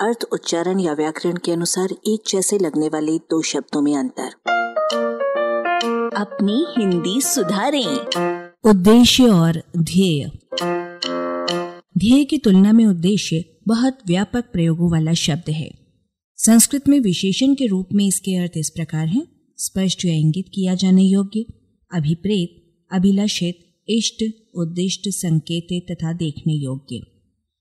अर्थ, उच्चारण या व्याकरण के अनुसार एक जैसे लगने वाले दो शब्दों में अंतर। अपनी हिंदी सुधारें। उद्देश्य और ध्येय। ध्येय की तुलना में उद्देश्य बहुत व्यापक प्रयोगों वाला शब्द है। संस्कृत में विशेषण के रूप में इसके अर्थ इस प्रकार हैं। स्पष्ट या इंगित किया जाने योग्य। अभिप्रेत, अभिलाषित, इष्ट, उद्दिष्ट संकेत तथा देखने योग्य।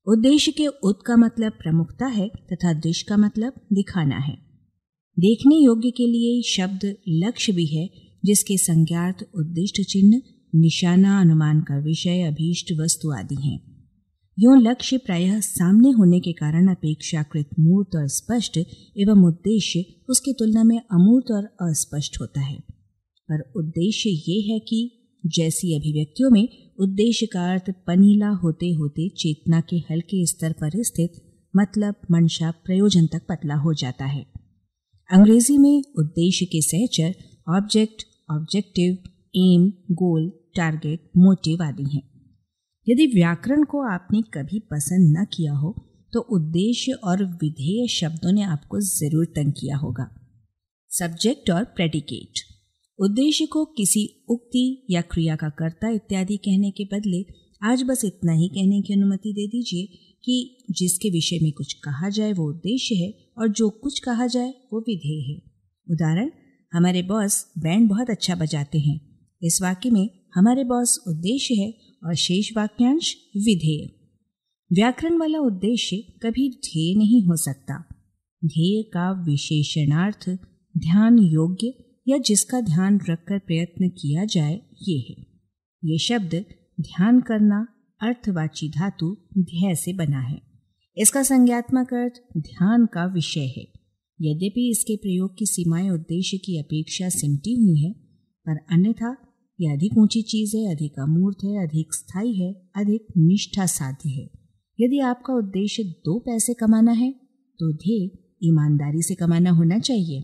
उद्देश्य के उत का मतलब प्रमुखता है तथा दिश का मतलब दिखाना है। देखने योग्य के लिए शब्द लक्ष्य भी है, जिसके संज्ञार्थ, उद्दिष्ट चिन्ह, निशाना, अनुमान का विषय, अभीष्ट वस्तु आदि हैं। यों लक्ष्य प्रायः सामने होने के कारण अपेक्षाकृत मूर्त और स्पष्ट एवं उद्देश्य उसकी तुलना में अमूर्त और अस्पष्ट होता है। पर उद्देश्य ये है कि जैसी अभिव्यक्तियों में उद्देश्य का अर्थ पनीला होते होते चेतना के हल्के स्तर पर स्थित मतलब मंशा प्रयोजन तक पतला हो जाता है। अंग्रेज़ी में उद्देश्य के सहचर object objective aim goal target motive आदि हैं। यदि व्याकरण को आपने कभी पसंद न किया हो तो उद्देश्य और विधेय शब्दों ने आपको ज़रूर तंग किया होगा। सब्जेक्ट और प्रेडिकेट उद्देश्य को किसी उक्ति या क्रिया का कर्ता इत्यादि कहने के बदले आज बस इतना ही कहने की अनुमति दे दीजिए कि जिसके विषय में कुछ कहा जाए वो उद्देश्य है और जो कुछ कहा जाए वो विधेय है। उदाहरण, हमारे बॉस बैंड बहुत अच्छा बजाते हैं। इस वाक्य में हमारे बॉस उद्देश्य है और शेष वाक्यांश विधेय। व्याकरण वाला उद्देश्य कभी ध्येय नहीं हो सकता। ध्येय का विशेषणार्थ ध्यान योग्य या जिसका ध्यान रखकर प्रयत्न किया जाए, ये है। ये शब्द ध्यान करना अर्थवाची धातु ध्यय से बना है। इसका संज्ञात्मक अर्थ ध्यान का विषय है। यद्यपि इसके प्रयोग की सीमाएँ उद्देश्य की अपेक्षा सिमटी हुई है, पर अन्यथा यह अधिक ऊँची चीज़ है, अधिक अमूर्त है, अधिक स्थायी है, अधिक निष्ठा साध्य है। यदि आपका उद्देश्य दो पैसे कमाना है तो ध्येय ईमानदारी से कमाना होना चाहिए।